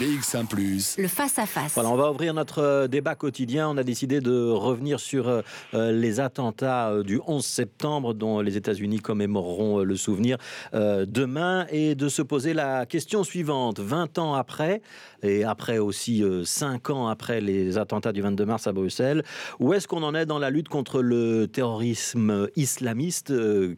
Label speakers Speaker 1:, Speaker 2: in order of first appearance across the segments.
Speaker 1: BX1 ⁇
Speaker 2: le face-à-face.
Speaker 3: Voilà, on va ouvrir notre euh, débat quotidien. On a décidé de revenir sur euh, euh, les attentats du 11 septembre dont les États-Unis commémoreront le souvenir demain et de se poser la question suivante. 20 ans après, et après aussi 5 ans après les attentats du 22 mars à Bruxelles, où est-ce qu'on en est dans la lutte contre le terrorisme islamiste?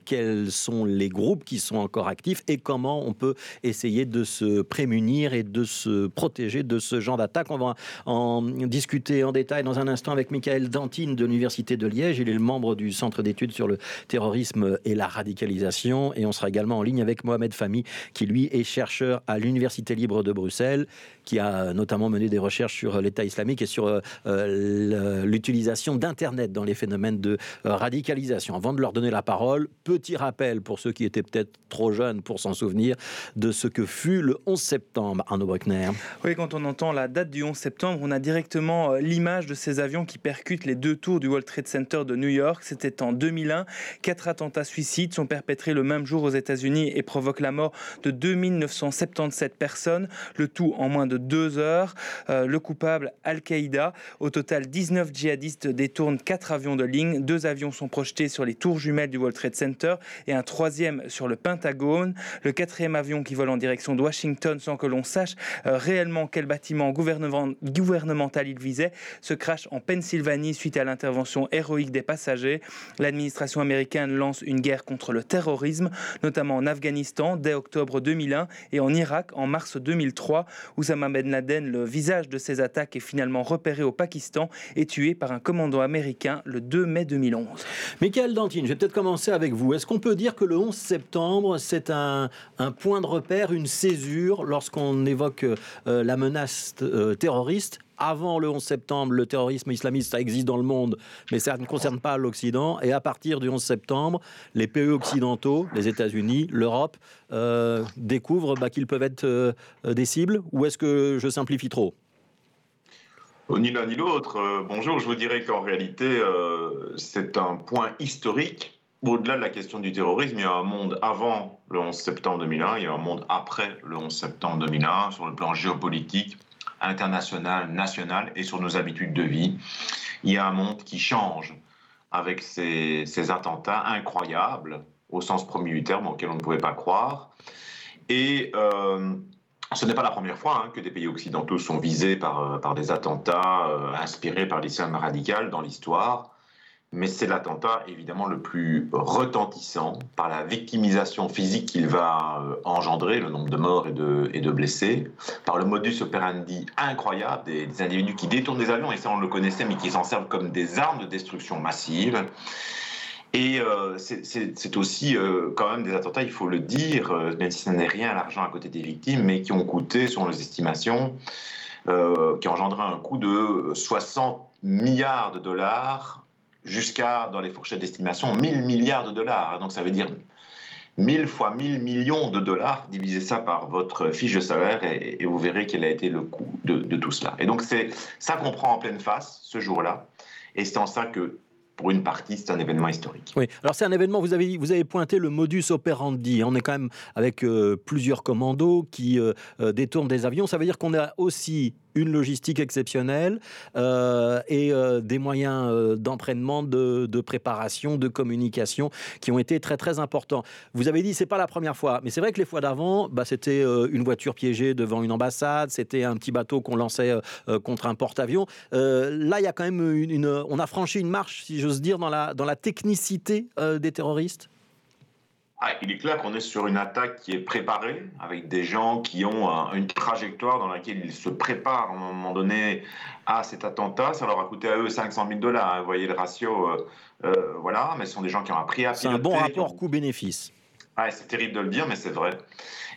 Speaker 3: Quels sont les groupes qui sont encore actifs et comment on peut essayer de se prémunir et de se protéger de ce genre d'attaque. On va en discuter en détail dans un instant avec Michael Dantine de l'Université de Liège. Il est le membre du Centre d'études sur le terrorisme et la radicalisation. Et on sera également en ligne avec Mohamed Fami, qui lui est chercheur à l'Université libre de Bruxelles, qui a notamment mené des recherches sur l'État islamique et sur euh, l'utilisation d'Internet dans les phénomènes de euh, radicalisation. Avant de leur donner la parole, petit rappel pour ceux qui étaient peut-être trop jeunes pour s'en souvenir de ce que fut le 11 septembre, Arnaud Bruckner.
Speaker 4: Oui, quand on entend la date du 11 septembre, on a directement euh, l'image de ces avions qui percutent les deux tours du World Trade Center de New York. C'était en 2001. Quatre attentats suicides sont perpétrés le même jour aux États-Unis et provoquent la mort de 2977 personnes, le tout en moins de deux heures. Euh, le coupable, Al-Qaïda. Au total, 19 djihadistes détournent quatre avions de ligne. Deux avions sont projetés sur les tours jumelles du World Trade Center et un troisième sur le Pentagone. Le quatrième avion qui vole en direction de Washington sans que l'on sache euh, réellement quel bâtiment gouvernemental il visait, se crash en Pennsylvanie suite à l'intervention héroïque des passagers. L'administration américaine lance une guerre contre le terrorisme, notamment en Afghanistan dès octobre 2001 et en Irak en mars 2003. Oussama Ben Laden, le visage de ces attaques, est finalement repéré au Pakistan et tué par un commando américain le 2 mai 2011.
Speaker 3: Michael Dantine, je vais peut-être commencer avec vous. Est-ce qu'on peut dire que le 11 septembre, c'est un, un point de repère, une césure lorsqu'on évoque euh, la menace euh, terroriste. Avant le 11 septembre, le terrorisme islamiste, ça existe dans le monde, mais ça ne concerne pas l'Occident. Et à partir du 11 septembre, les pays occidentaux, les États-Unis, l'Europe, euh, découvrent bah, qu'ils peuvent être des cibles. Ou est-ce que je simplifie trop?
Speaker 5: Ni l'un ni l'autre. bonjour, je vous dirais qu'en réalité, c'est un point historique au-delà de la question du terrorisme, il y a un monde avant le 11 septembre 2001, il y a un monde après le 11 septembre 2001 sur le plan géopolitique, international, national et sur nos habitudes de vie. Il y a un monde qui change avec ces, attentats incroyables, au sens premier du terme, auxquels on ne pouvait pas croire. Et euh, ce n'est pas la première fois hein, que des pays occidentaux sont visés par, par des attentats euh, inspirés par l'islam radical dans l'histoire mais c'est l'attentat évidemment le plus retentissant par la victimisation physique qu'il va euh, engendrer, le nombre de morts et de, blessés, par le modus operandi incroyable des, individus qui détournent des avions, et ça on le connaissait, mais qui s'en servent comme des armes de destruction massive. Et euh, c'est aussi euh, quand même des attentats, il faut le dire, même si ça n'est rien l'argent à côté des victimes, mais qui ont coûté, selon les estimations, qui engendré un coût de 60 milliards de dollars jusqu'à, dans les fourchettes d'estimation, 1000 milliards de dollars. Donc ça veut dire 1000 fois 1000 millions de dollars, divisez ça par votre fiche de salaire et, vous verrez quel a été le coût de, tout cela. Et donc c'est ça qu'on prend en pleine face ce jour-là. Et c'est en ça que pour une partie, c'est un événement historique.
Speaker 3: Oui, alors c'est un événement, vous avez, vous avez pointé le modus operandi. On est quand même avec euh, plusieurs commandos qui euh, euh, détournent des avions. Ça veut dire qu'on a aussi une logistique exceptionnelle euh, et euh, des moyens euh, d'entraînement, de, préparation, de communication qui ont été très très importants. Vous avez dit c'est pas la première fois, mais c'est vrai que les fois d'avant, bah, c'était une voiture piégée devant une ambassade, c'était un petit bateau qu'on lançait contre un porte-avions. là, il y a quand même une, on a franchi une marche, si j'ose dire, dans la dans la technicité des terroristes?
Speaker 5: Ah, il est clair qu'on est sur une attaque qui est préparée, avec des gens qui ont une trajectoire dans laquelle ils se préparent à un moment donné à cet attentat. Ça leur a coûté à eux 500 000 dollars. Hein. Vous voyez le ratio, euh, euh, voilà. Mais ce sont des gens qui ont appris à
Speaker 3: C'est un bon rapport coût-bénéfice.
Speaker 5: Ah, c'est terrible de le dire, mais c'est vrai.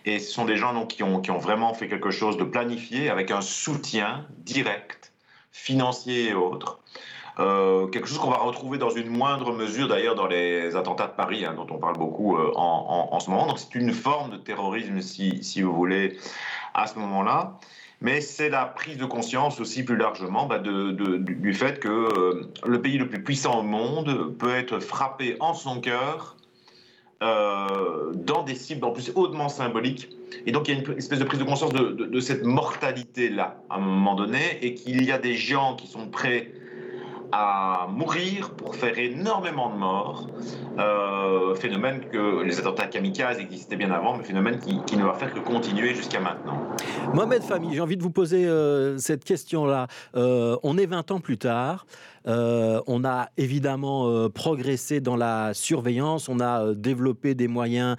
Speaker 5: Et ce sont des gens donc, qui, ont, qui ont vraiment fait quelque chose de planifié, avec un soutien direct, financier et autres. Euh, quelque chose qu'on va retrouver dans une moindre mesure d'ailleurs dans les attentats de Paris, hein, dont on parle beaucoup euh, en, ce moment. Donc c'est une forme de terrorisme, si, si vous voulez, à ce moment-là. Mais c'est la prise de conscience aussi plus largement bah, de, du fait que euh, le pays le plus puissant au monde peut être frappé en son cœur dans des cibles en plus hautement symboliques. Et donc il y a une espèce de prise de conscience de, de cette mortalité-là à un moment donné, et qu'il y a des gens qui sont prêts à mourir pour faire énormément de morts. Euh, phénomène que les attentats kamikazes existaient bien avant, mais phénomène qui, ne va faire que continuer jusqu'à maintenant.
Speaker 3: Mohamed Fami, j'ai envie de vous poser euh, cette question-là. Euh, on est 20 ans plus tard. Euh, on a évidemment euh, progressé dans la surveillance, on a euh, développé des moyens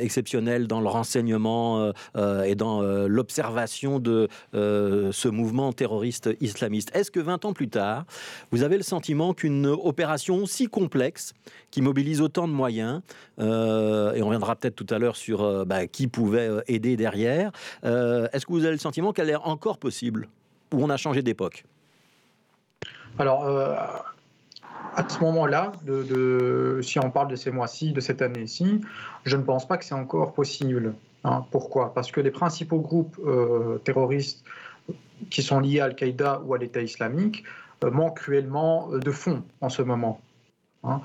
Speaker 3: exceptionnels dans le renseignement et dans l'observation de ce mouvement terroriste islamiste. Est-ce que 20 ans plus tard, vous avez le sentiment qu'une opération si complexe, qui mobilise autant de moyens, et on reviendra peut-être tout à l'heure sur bah, qui pouvait aider derrière, est-ce que vous avez le sentiment qu'elle est encore possible ou on a changé d'époque?
Speaker 1: Alors, euh, à ce moment-là, si on parle de ces mois-ci, de cette année-ci, je ne pense pas que c'est encore possible. Hein. Pourquoi? Parce que les principaux groupes euh, terroristes qui sont liés à Al-Qaïda ou à l'État islamique euh, manquent cruellement de fonds en ce moment. Hein.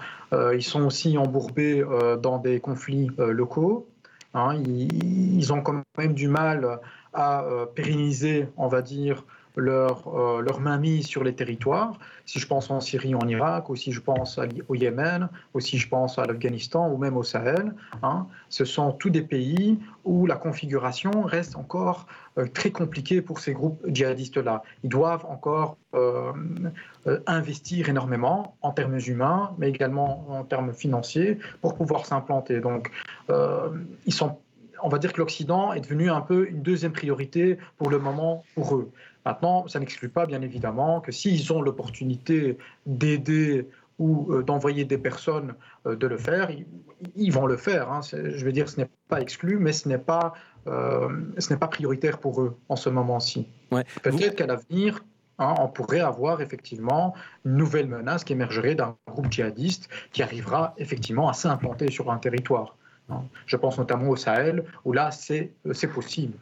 Speaker 1: ils sont aussi embourbés dans des conflits locaux. Hein. ils, ont quand même du mal à pérenniser, on va dire, leur, euh, leur mainmise sur les territoires. Si je pense en Syrie, en Irak, ou si je pense au Yémen, ou si je pense à l'Afghanistan, ou même au Sahel, hein, ce sont tous des pays où la configuration reste encore euh, très compliquée pour ces groupes djihadistes-là. Ils doivent encore euh, investir énormément en termes humains, mais également en termes financiers, pour pouvoir s'implanter. Donc, ils sont on va dire que l'Occident est devenu un peu une deuxième priorité pour le moment pour eux. Maintenant, ça n'exclut pas, bien évidemment, que s'ils ont l'opportunité d'aider ou euh, d'envoyer des personnes euh, de le faire, ils, vont le faire. Hein. Je veux dire, ce n'est pas exclu, mais ce n'est pas, euh, ce n'est pas prioritaire pour eux en ce moment-ci. Peut-être qu'à l'avenir, hein, on pourrait avoir effectivement une nouvelle menace qui émergerait d'un groupe djihadiste qui arrivera effectivement à s'implanter sur un territoire. Hein. Je pense notamment au Sahel, où là, c'est possible.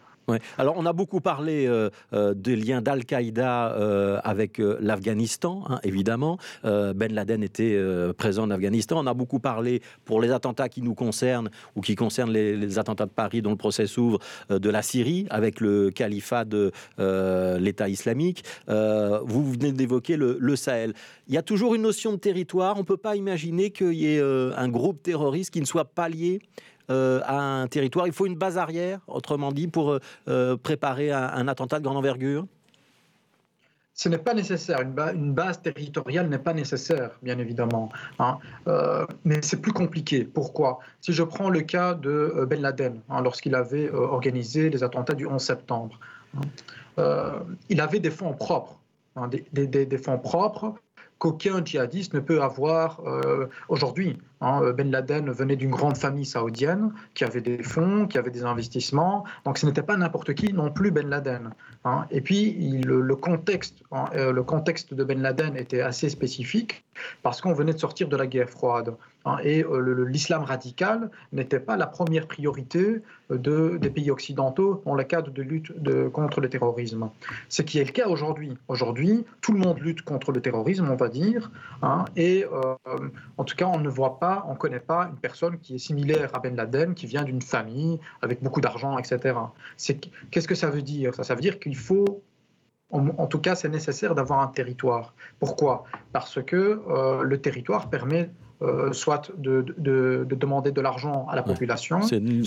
Speaker 3: Alors, on a beaucoup parlé euh, euh, des liens d'Al-Qaïda euh, avec l'Afghanistan, hein, évidemment. ben Laden était présent en Afghanistan. On a beaucoup parlé, pour les attentats qui nous concernent ou qui concernent les, attentats de Paris dont le procès s'ouvre, de la Syrie avec le califat de l'État islamique. vous venez d'évoquer le, le, Sahel. Il y a toujours une notion de territoire. On ne peut pas imaginer qu'il y ait un groupe terroriste qui ne soit pas lié euh, à un territoire. Il faut une base arrière, autrement dit, pour euh, euh, préparer un, attentat de grande envergure
Speaker 1: ce n'est pas nécessaire. Une, base territoriale n'est pas nécessaire, bien évidemment. Hein. mais c'est plus compliqué. Pourquoi? Si je prends le cas de Ben Laden, hein, lorsqu'il avait organisé les attentats du 11 septembre, hein, il avait des fonds propres. Des, des, fonds propres qu'aucun djihadiste ne peut avoir aujourd'hui. Hein, euh, ben Laden venait d'une grande famille saoudienne qui avait des fonds, qui avait des investissements. Donc ce n'était pas n'importe qui non plus Ben Laden. Hein. Et puis le, contexte, hein, euh, le contexte de Ben Laden était assez spécifique parce qu'on venait de sortir de la guerre froide. et euh, l'islam radical n'était pas la première priorité de, des pays occidentaux dans le cadre de lutte contre le terrorisme. Ce qui est le cas aujourd'hui. Aujourd'hui, tout le monde lutte contre le terrorisme, on va dire. et en tout cas, on ne voit pas on ne connaît pas une personne qui est similaire à Ben Laden, qui vient d'une famille avec beaucoup d'argent, etc. Qu'est-ce que ça veut dire? Ça, ça veut dire qu'il faut en, tout cas, c'est nécessaire d'avoir un territoire. Pourquoi? Parce que euh, le territoire permet euh, soit de, demander de l'argent à la population.
Speaker 3: C'est une,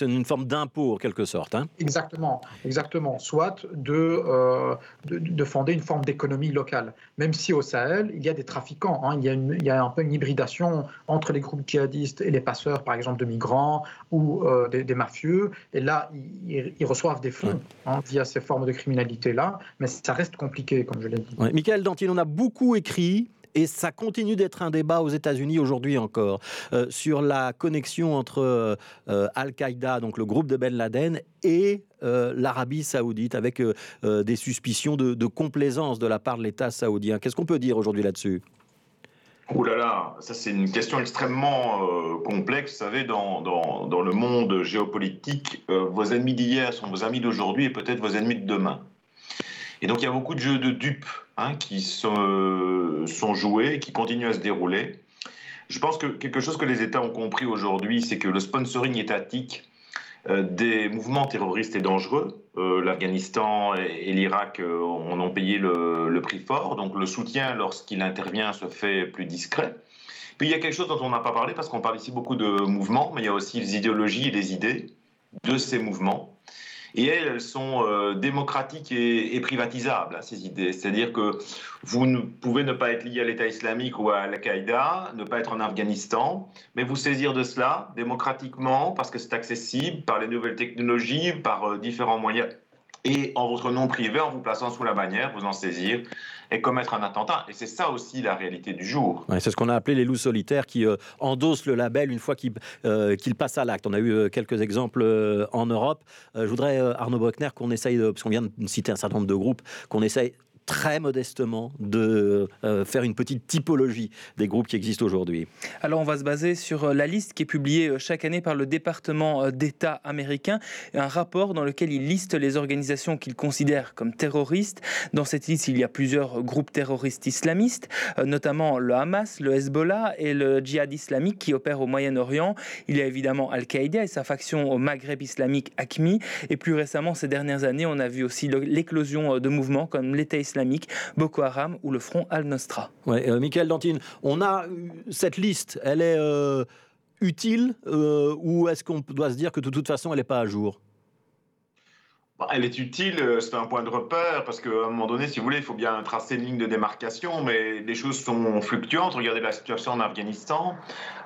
Speaker 3: une, forme d'impôt en quelque sorte. Hein.
Speaker 1: exactement, exactement. Soit euh, de, de, fonder une forme d'économie locale. Même si au Sahel, il y a des trafiquants. Hein. il, y a il, y a un peu une hybridation entre les groupes djihadistes et les passeurs, par exemple, de migrants ou euh, des, mafieux. Et là, ils, reçoivent des fonds hein, via ces formes de criminalité-là. Mais ça reste compliqué, comme je l'ai dit.
Speaker 3: Michael Dantil, on a beaucoup écrit et ça continue d'être un débat aux États-Unis aujourd'hui encore euh, sur la connexion entre euh, euh, Al-Qaïda, donc le groupe de Ben Laden, et l'Arabie saoudite, avec des suspicions de, complaisance de la part de l'État saoudien. Qu'est-ce qu'on peut dire aujourd'hui là-dessus?
Speaker 5: Ouh là là, ça c'est une question extrêmement complexe. Vous savez, dans, dans, le monde géopolitique, vos ennemis d'hier sont vos amis d'aujourd'hui et peut-être vos ennemis de demain. Et donc il y a beaucoup de jeux de dupes hein, qui sont, sont, joués, qui continuent à se dérouler. Je pense que quelque chose que les États ont compris aujourd'hui, c'est que le sponsoring étatique euh, des mouvements terroristes est dangereux. Euh, L'Afghanistan et, l'Irak euh, en ont payé le, prix fort, donc le soutien lorsqu'il intervient se fait plus discret. Puis il y a quelque chose dont on n'a pas parlé parce qu'on parle ici beaucoup de mouvements, mais il y a aussi les idéologies et les idées de ces mouvements. Et elles, elles sont euh, démocratiques et, privatisables, hein, ces idées. C'est-à-dire que vous ne pouvez ne pas être lié à l'État islamique ou à Al-Qaïda, ne pas être en Afghanistan, mais vous saisir de cela démocratiquement parce que c'est accessible par les nouvelles technologies, par euh, différents moyens et en votre nom privé, en vous plaçant sous la bannière, vous en saisir et commettre un attentat. Et c'est ça aussi la réalité du jour.
Speaker 3: c'est ce qu'on a appelé les loups solitaires qui euh, endossent le label une fois qu'ils euh, passent à l'acte. On a eu euh, quelques exemples en Europe. je voudrais, Arnaud Bruckner, qu'on essaye, parce qu'on vient de citer un certain nombre de groupes, qu'on essaye très modestement de euh, faire une petite typologie des groupes qui existent aujourd'hui
Speaker 4: Alors on va se baser sur euh, la liste qui est publiée euh, chaque année par le département d'État américain, un rapport dans lequel il liste les organisations qu'il considère comme terroristes. Dans cette liste, il y a plusieurs groupes terroristes islamistes, notamment le Hamas, le Hezbollah et le djihad islamique qui opèrent au Moyen-Orient. Il y a évidemment Al-Qaïda et sa faction au Maghreb islamique ACMI. Et plus récemment, ces dernières années, on a vu aussi l'éclosion de mouvements comme l'État islamique Boko Haram ou le Front Al-Nosra.
Speaker 3: Ouais, euh, Michael Dantine, on a cette liste, elle est euh, utile euh, ou est-ce qu'on doit se dire que de toute façon elle n'est pas à jour?
Speaker 5: Bah, elle est utile, c'est un point de repère, parce qu'à un moment donné, si vous voulez, il faut bien tracer une ligne de démarcation, mais les choses sont fluctuantes. Regardez la situation en Afghanistan.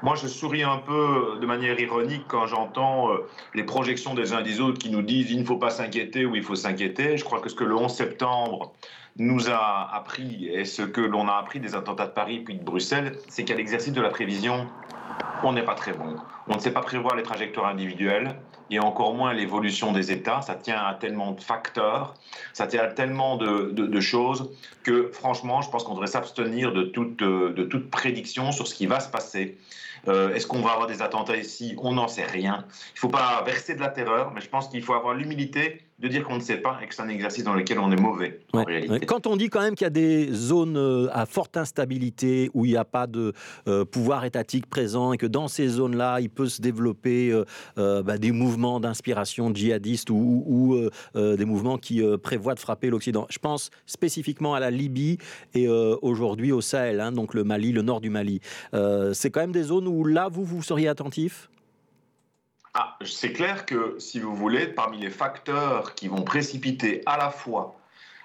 Speaker 5: Moi, je souris un peu de manière ironique quand j'entends les projections des uns et des autres qui nous disent il ne faut pas s'inquiéter ou il faut s'inquiéter. Je crois que ce que le 11 septembre nous a appris, et ce que l'on a appris des attentats de Paris puis de Bruxelles, c'est qu'à l'exercice de la prévision, on n'est pas très bon. On ne sait pas prévoir les trajectoires individuelles et encore moins l'évolution des États. Ça tient à tellement de facteurs, ça tient à tellement de, choses que franchement, je pense qu'on devrait s'abstenir de toute, de toute prédiction sur ce qui va se passer. Euh, est-ce qu'on va avoir des attentats ici? On n'en sait rien. Il ne faut pas verser de la terreur, mais je pense qu'il faut avoir l'humilité de dire qu'on ne sait pas et que c'est un exercice dans lequel on est mauvais en réalité.
Speaker 3: Quand on dit quand même qu'il y a des zones euh, à forte instabilité où il n'y a pas de euh, pouvoir étatique présent et que dans ces zones-là, il peut se développer euh, bah, des mouvements d'inspiration djihadiste ou, des mouvements qui prévoient de frapper l'Occident. Je pense spécifiquement à la Libye et aujourd'hui au Sahel, hein, donc le Mali, le nord du Mali. c'est quand même des zones où là, vous, vous seriez attentif?
Speaker 5: Ah, c'est clair que, si vous voulez, parmi les facteurs qui vont précipiter à la fois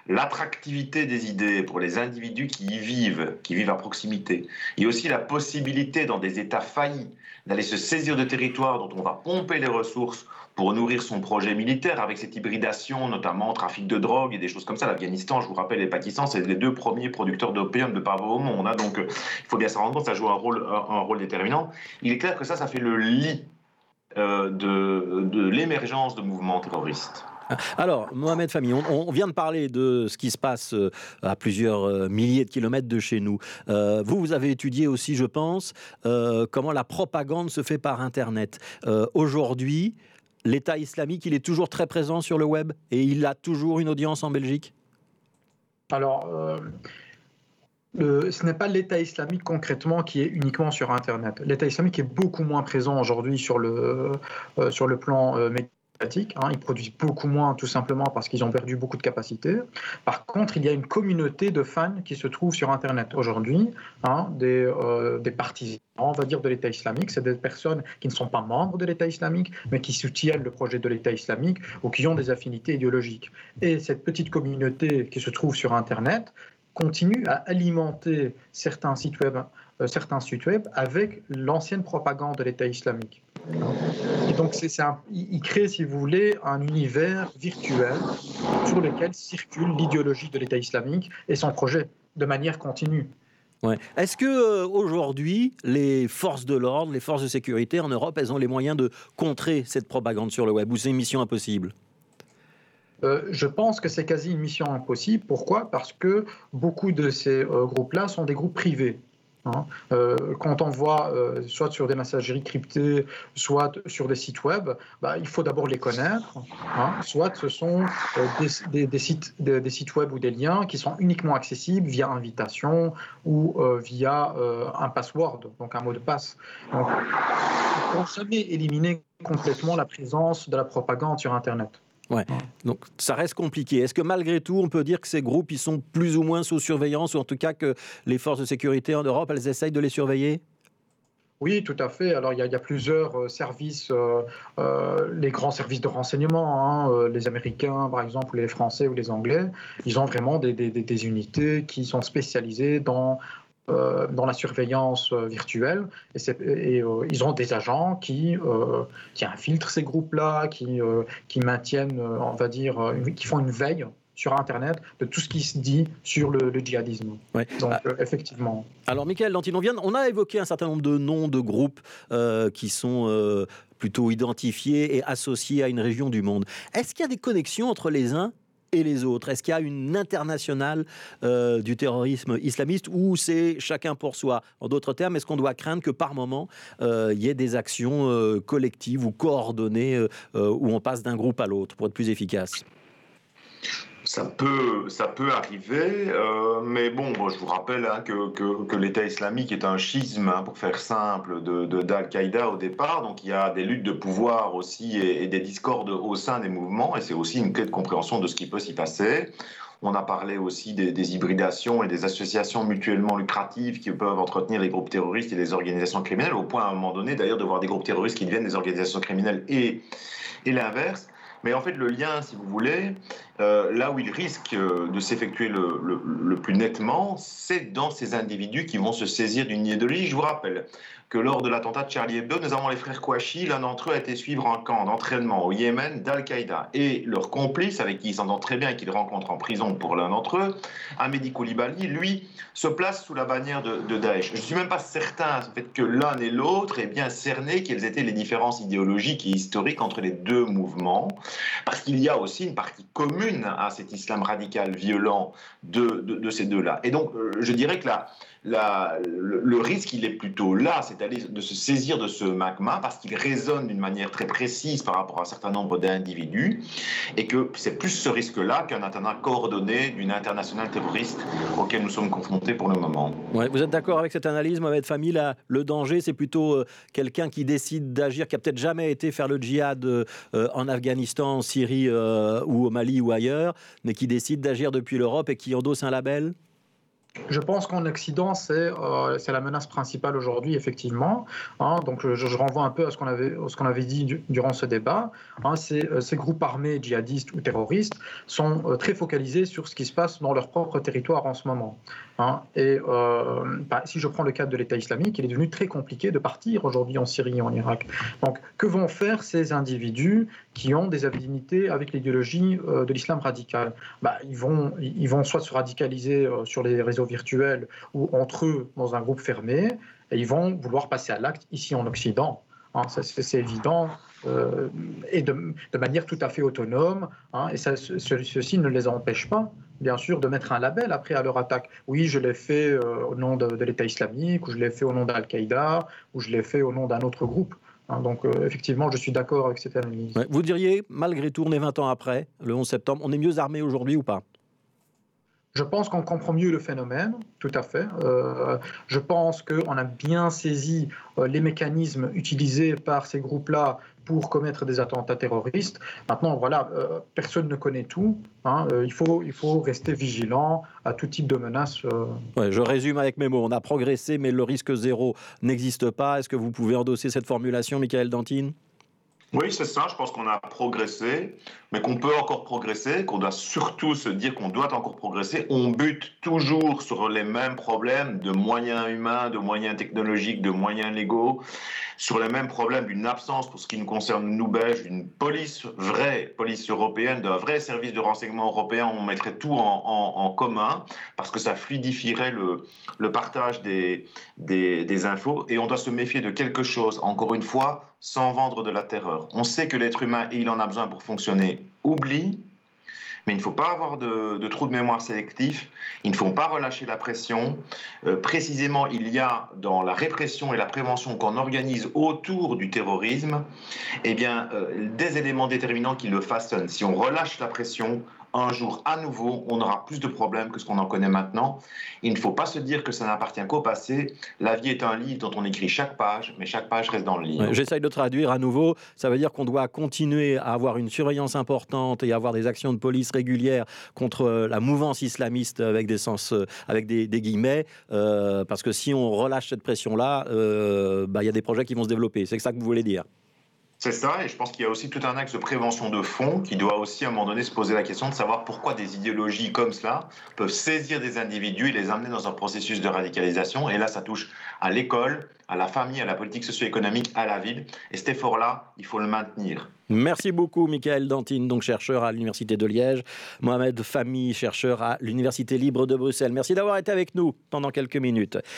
Speaker 5: l'attractivité des idées pour les individus qui y vivent, qui vivent à proximité, et aussi la possibilité dans des États faillis d'aller se saisir de territoires dont on va pomper les ressources pour nourrir son projet militaire avec cette hybridation, notamment trafic de drogue et des choses comme ça. L'Afghanistan, je vous rappelle, et le Pakistan, c'est les deux premiers producteurs d'opium de pavot au monde. Hein. donc, il faut bien se rendre compte, ça joue un rôle, déterminant. Il est clair que ça, ça fait le lit euh, de l'émergence de mouvements terroristes.
Speaker 3: Alors, Mohamed Fami, on, vient de parler de ce qui se passe euh, à plusieurs euh, milliers de kilomètres de chez nous. vous, vous avez étudié aussi, je pense, comment la propagande se fait par Internet. Aujourd'hui, l'État islamique, il est toujours très présent sur le web et il a toujours une audience en Belgique?
Speaker 1: Alors, ce n'est pas l'État islamique concrètement qui est uniquement sur Internet. L'État islamique est beaucoup moins présent aujourd'hui sur, le, euh, sur le plan euh, Hein. Ils produisent beaucoup moins tout simplement parce qu'ils ont perdu beaucoup de capacités. Par contre, il y a une communauté de fans qui se trouve sur Internet aujourd'hui, hein, des, euh, des partisans, on va dire, de l'État islamique. C'est des personnes qui ne sont pas membres de l'État islamique, mais qui soutiennent le projet de l'État islamique ou qui ont des affinités idéologiques. Et cette petite communauté qui se trouve sur Internet continue à alimenter certains sites web, euh, certains sites web avec l'ancienne propagande de l'État islamique. Et donc, c'est, il crée, si vous voulez, un univers virtuel sur lequel circule l'idéologie de l'État islamique et son projet de manière continue.
Speaker 3: Ouais. Est-ce que euh, aujourd'hui, les forces de l'ordre, les forces de sécurité en Europe, elles ont les moyens de contrer cette propagande sur le web ou c'est une mission impossible?
Speaker 1: Euh, je pense que c'est quasi une mission impossible. Pourquoi? Parce que beaucoup de ces euh, groupes-là sont des groupes privés. Hein. Euh, quand on voit euh, soit sur des messageries cryptées, soit sur des sites web, bah, il faut d'abord les connaître. Hein. Soit ce sont euh, des, sites, des, sites web ou des liens qui sont uniquement accessibles via invitation ou via un password, donc un mot de passe. Donc, faut jamais éliminer complètement la présence de la propagande sur Internet.
Speaker 3: Ouais. Donc ça reste compliqué. Est-ce que malgré tout, on peut dire que ces groupes, ils sont plus ou moins sous surveillance, ou en tout cas que les forces de sécurité en Europe, elles essayent de les surveiller?
Speaker 1: Oui, tout à fait. Alors, il y a, plusieurs euh, services, euh, euh, les grands services de renseignement, hein, les Américains, par exemple, les Français ou les Anglais, ils ont vraiment des, des unités qui sont spécialisées dans dans la surveillance euh, virtuelle. Et, euh, ils ont des agents qui, qui infiltrent ces groupes-là, qui, qui maintiennent, on va dire, qui font une veille sur Internet de tout ce qui se dit sur le, djihadisme. Donc, ah. effectivement.
Speaker 3: Alors, Michael on a évoqué un certain nombre de noms de groupes qui sont plutôt identifiés et associés à une région du monde. Est-ce qu'il y a des connexions entre les uns et les autres. Est-ce qu'il y a une internationale euh, du terrorisme islamiste ou c'est chacun pour soi? En d'autres termes, est-ce qu'on doit craindre que par moment, euh, il y ait des actions euh, collectives ou coordonnées où on passe d'un groupe à l'autre pour être plus efficace?
Speaker 5: Ça peut, ça peut arriver, euh, mais bon, je vous rappelle hein, que, l'État islamique est un schisme, hein, pour faire simple, d'Al-Qaïda au départ. Donc il y a des luttes de pouvoir aussi et, des discordes au sein des mouvements, et c'est aussi une clé de compréhension de ce qui peut s'y passer. On a parlé aussi des, hybridations et des associations mutuellement lucratives qui peuvent entretenir les groupes terroristes et les organisations criminelles, au point à un moment donné d'ailleurs de voir des groupes terroristes qui deviennent des organisations criminelles et l'inverse. Mais en fait, le lien, si vous voulez, euh, là où il risque euh, de s'effectuer le, plus nettement, c'est dans ces individus qui vont se saisir d'une idéologie. Je vous rappelle que lors de l'attentat de Charlie Hebdo, nous avons les frères Kouachi. L'un d'entre eux a été suivre un camp d'entraînement au Yémen d'Al-Qaïda. Et leur complice, avec qui ils s'entendent très bien et qu'ils rencontrent en prison pour l'un d'entre eux, Amédi Koulibaly, lui, se place sous la bannière de, Daesh. Je ne suis même pas certain en fait, que l'un et l'autre aient bien cerné quelles étaient les différences idéologiques et historiques entre les deux mouvements, parce qu'il y a aussi une partie commune à cet islam radical violent de, ces deux-là. Et donc, euh, je dirais que là, le, risque, il est plutôt là, c'est-à-dire de se saisir de ce magma parce qu'il résonne d'une manière très précise par rapport à un certain nombre d'individus et que c'est plus ce risque-là qu'un attentat coordonné d'une internationale terroriste auquel nous sommes confrontés pour le moment.
Speaker 3: Vous êtes d'accord avec cette analyse, Mohamed Famille Le danger, c'est plutôt euh, quelqu'un qui décide d'agir, qui a peut-être jamais été faire le djihad euh, en Afghanistan, en Syrie euh, ou au Mali ou ailleurs, mais qui décide d'agir depuis l'Europe et qui endosse un label?
Speaker 1: Je pense qu'en Occident, euh, c'est la menace principale aujourd'hui, effectivement. Hein. donc, je, renvoie un peu à ce qu'on avait, dit durant ce débat. Hein, euh, ces, groupes armés djihadistes ou terroristes sont euh, très focalisés sur ce qui se passe dans leur propre territoire en ce moment. Hein. et bah, si je prends le cadre de l'État islamique, il est devenu très compliqué de partir aujourd'hui en Syrie et en Irak. Donc, que vont faire ces individus qui ont des affinités avec l'idéologie de l'islam radical bah, ils, vont, ils vont soit se radicaliser sur les réseaux virtuels ou entre eux dans un groupe fermé, et ils vont vouloir passer à l'acte ici en Occident. Hein, c'est évident, euh, et de, manière tout à fait autonome, hein, et ça, ceci ne les empêche pas, bien sûr, de mettre un label après à leur attaque. Oui, je l'ai fait euh, au nom de, l'État islamique, ou je l'ai fait au nom d'Al-Qaïda, ou je l'ai fait au nom d'un autre groupe. Hein, donc, euh, effectivement, je suis d'accord avec cette analyse.
Speaker 3: Vous diriez, malgré tout, on est 20 ans après, le 11 septembre, on est mieux armé aujourd'hui ou pas?
Speaker 1: Je pense qu'on comprend mieux le phénomène, tout à fait. Euh, je pense qu'on a bien saisi euh, les mécanismes utilisés par ces groupes-là pour commettre des attentats terroristes. Maintenant, voilà, euh, personne ne connaît tout. Hein. il, faut, il faut rester vigilant à tout type de menaces.
Speaker 3: Ouais, je résume avec mes mots. On a progressé, mais le risque zéro n'existe pas. Est-ce que vous pouvez endosser cette formulation, Michael Dantine?
Speaker 5: Oui, c'est ça. Je pense qu'on a progressé, mais qu'on peut encore progresser, qu'on doit surtout se dire qu'on doit encore progresser. On bute toujours sur les mêmes problèmes de moyens humains, de moyens technologiques, de moyens légaux, sur les mêmes problèmes d'une absence, pour ce qui nous concerne, nous, Belges, d'une police, vraie police européenne, d'un vrai service de renseignement européen. On mettrait tout en, commun, parce que ça fluidifierait le, partage des, des infos. Et on doit se méfier de quelque chose, encore une fois, sans vendre de la terreur. On sait que l'être humain, et il en a besoin pour fonctionner, oublie, mais il ne faut pas avoir de, trou de mémoire sélectif, il ne faut pas relâcher la pression. Euh, précisément, il y a dans la répression et la prévention qu'on organise autour du terrorisme, eh bien, euh, des éléments déterminants qui le façonnent. Si on relâche la pression, un jour à nouveau, on aura plus de problèmes que ce qu'on en connaît maintenant. Il ne faut pas se dire que ça n'appartient qu'au passé. La vie est un livre dont on écrit chaque page, mais chaque page reste dans le livre.
Speaker 3: J'essaye de traduire à nouveau. Ça veut dire qu'on doit continuer à avoir une surveillance importante et avoir des actions de police régulières contre euh, la mouvance islamiste avec des sens, euh, avec des, guillemets, euh, parce que si on relâche cette pression-là, bah, il y a des projets qui vont se développer. C'est ça que vous voulez dire?
Speaker 5: C'est ça, et je pense qu'il y a aussi tout un axe de prévention de fond qui doit aussi à un moment donné se poser la question de savoir pourquoi des idéologies comme cela peuvent saisir des individus et les amener dans un processus de radicalisation. Et là, ça touche à l'école, à la famille, à la politique socio-économique, à la ville. Et cet effort-là, il faut le maintenir.
Speaker 3: Merci beaucoup, Michael Dantine, donc chercheur à l'Université de Liège. Mohamed Fami, chercheur à l'Université libre de Bruxelles. Merci d'avoir été avec nous pendant quelques minutes.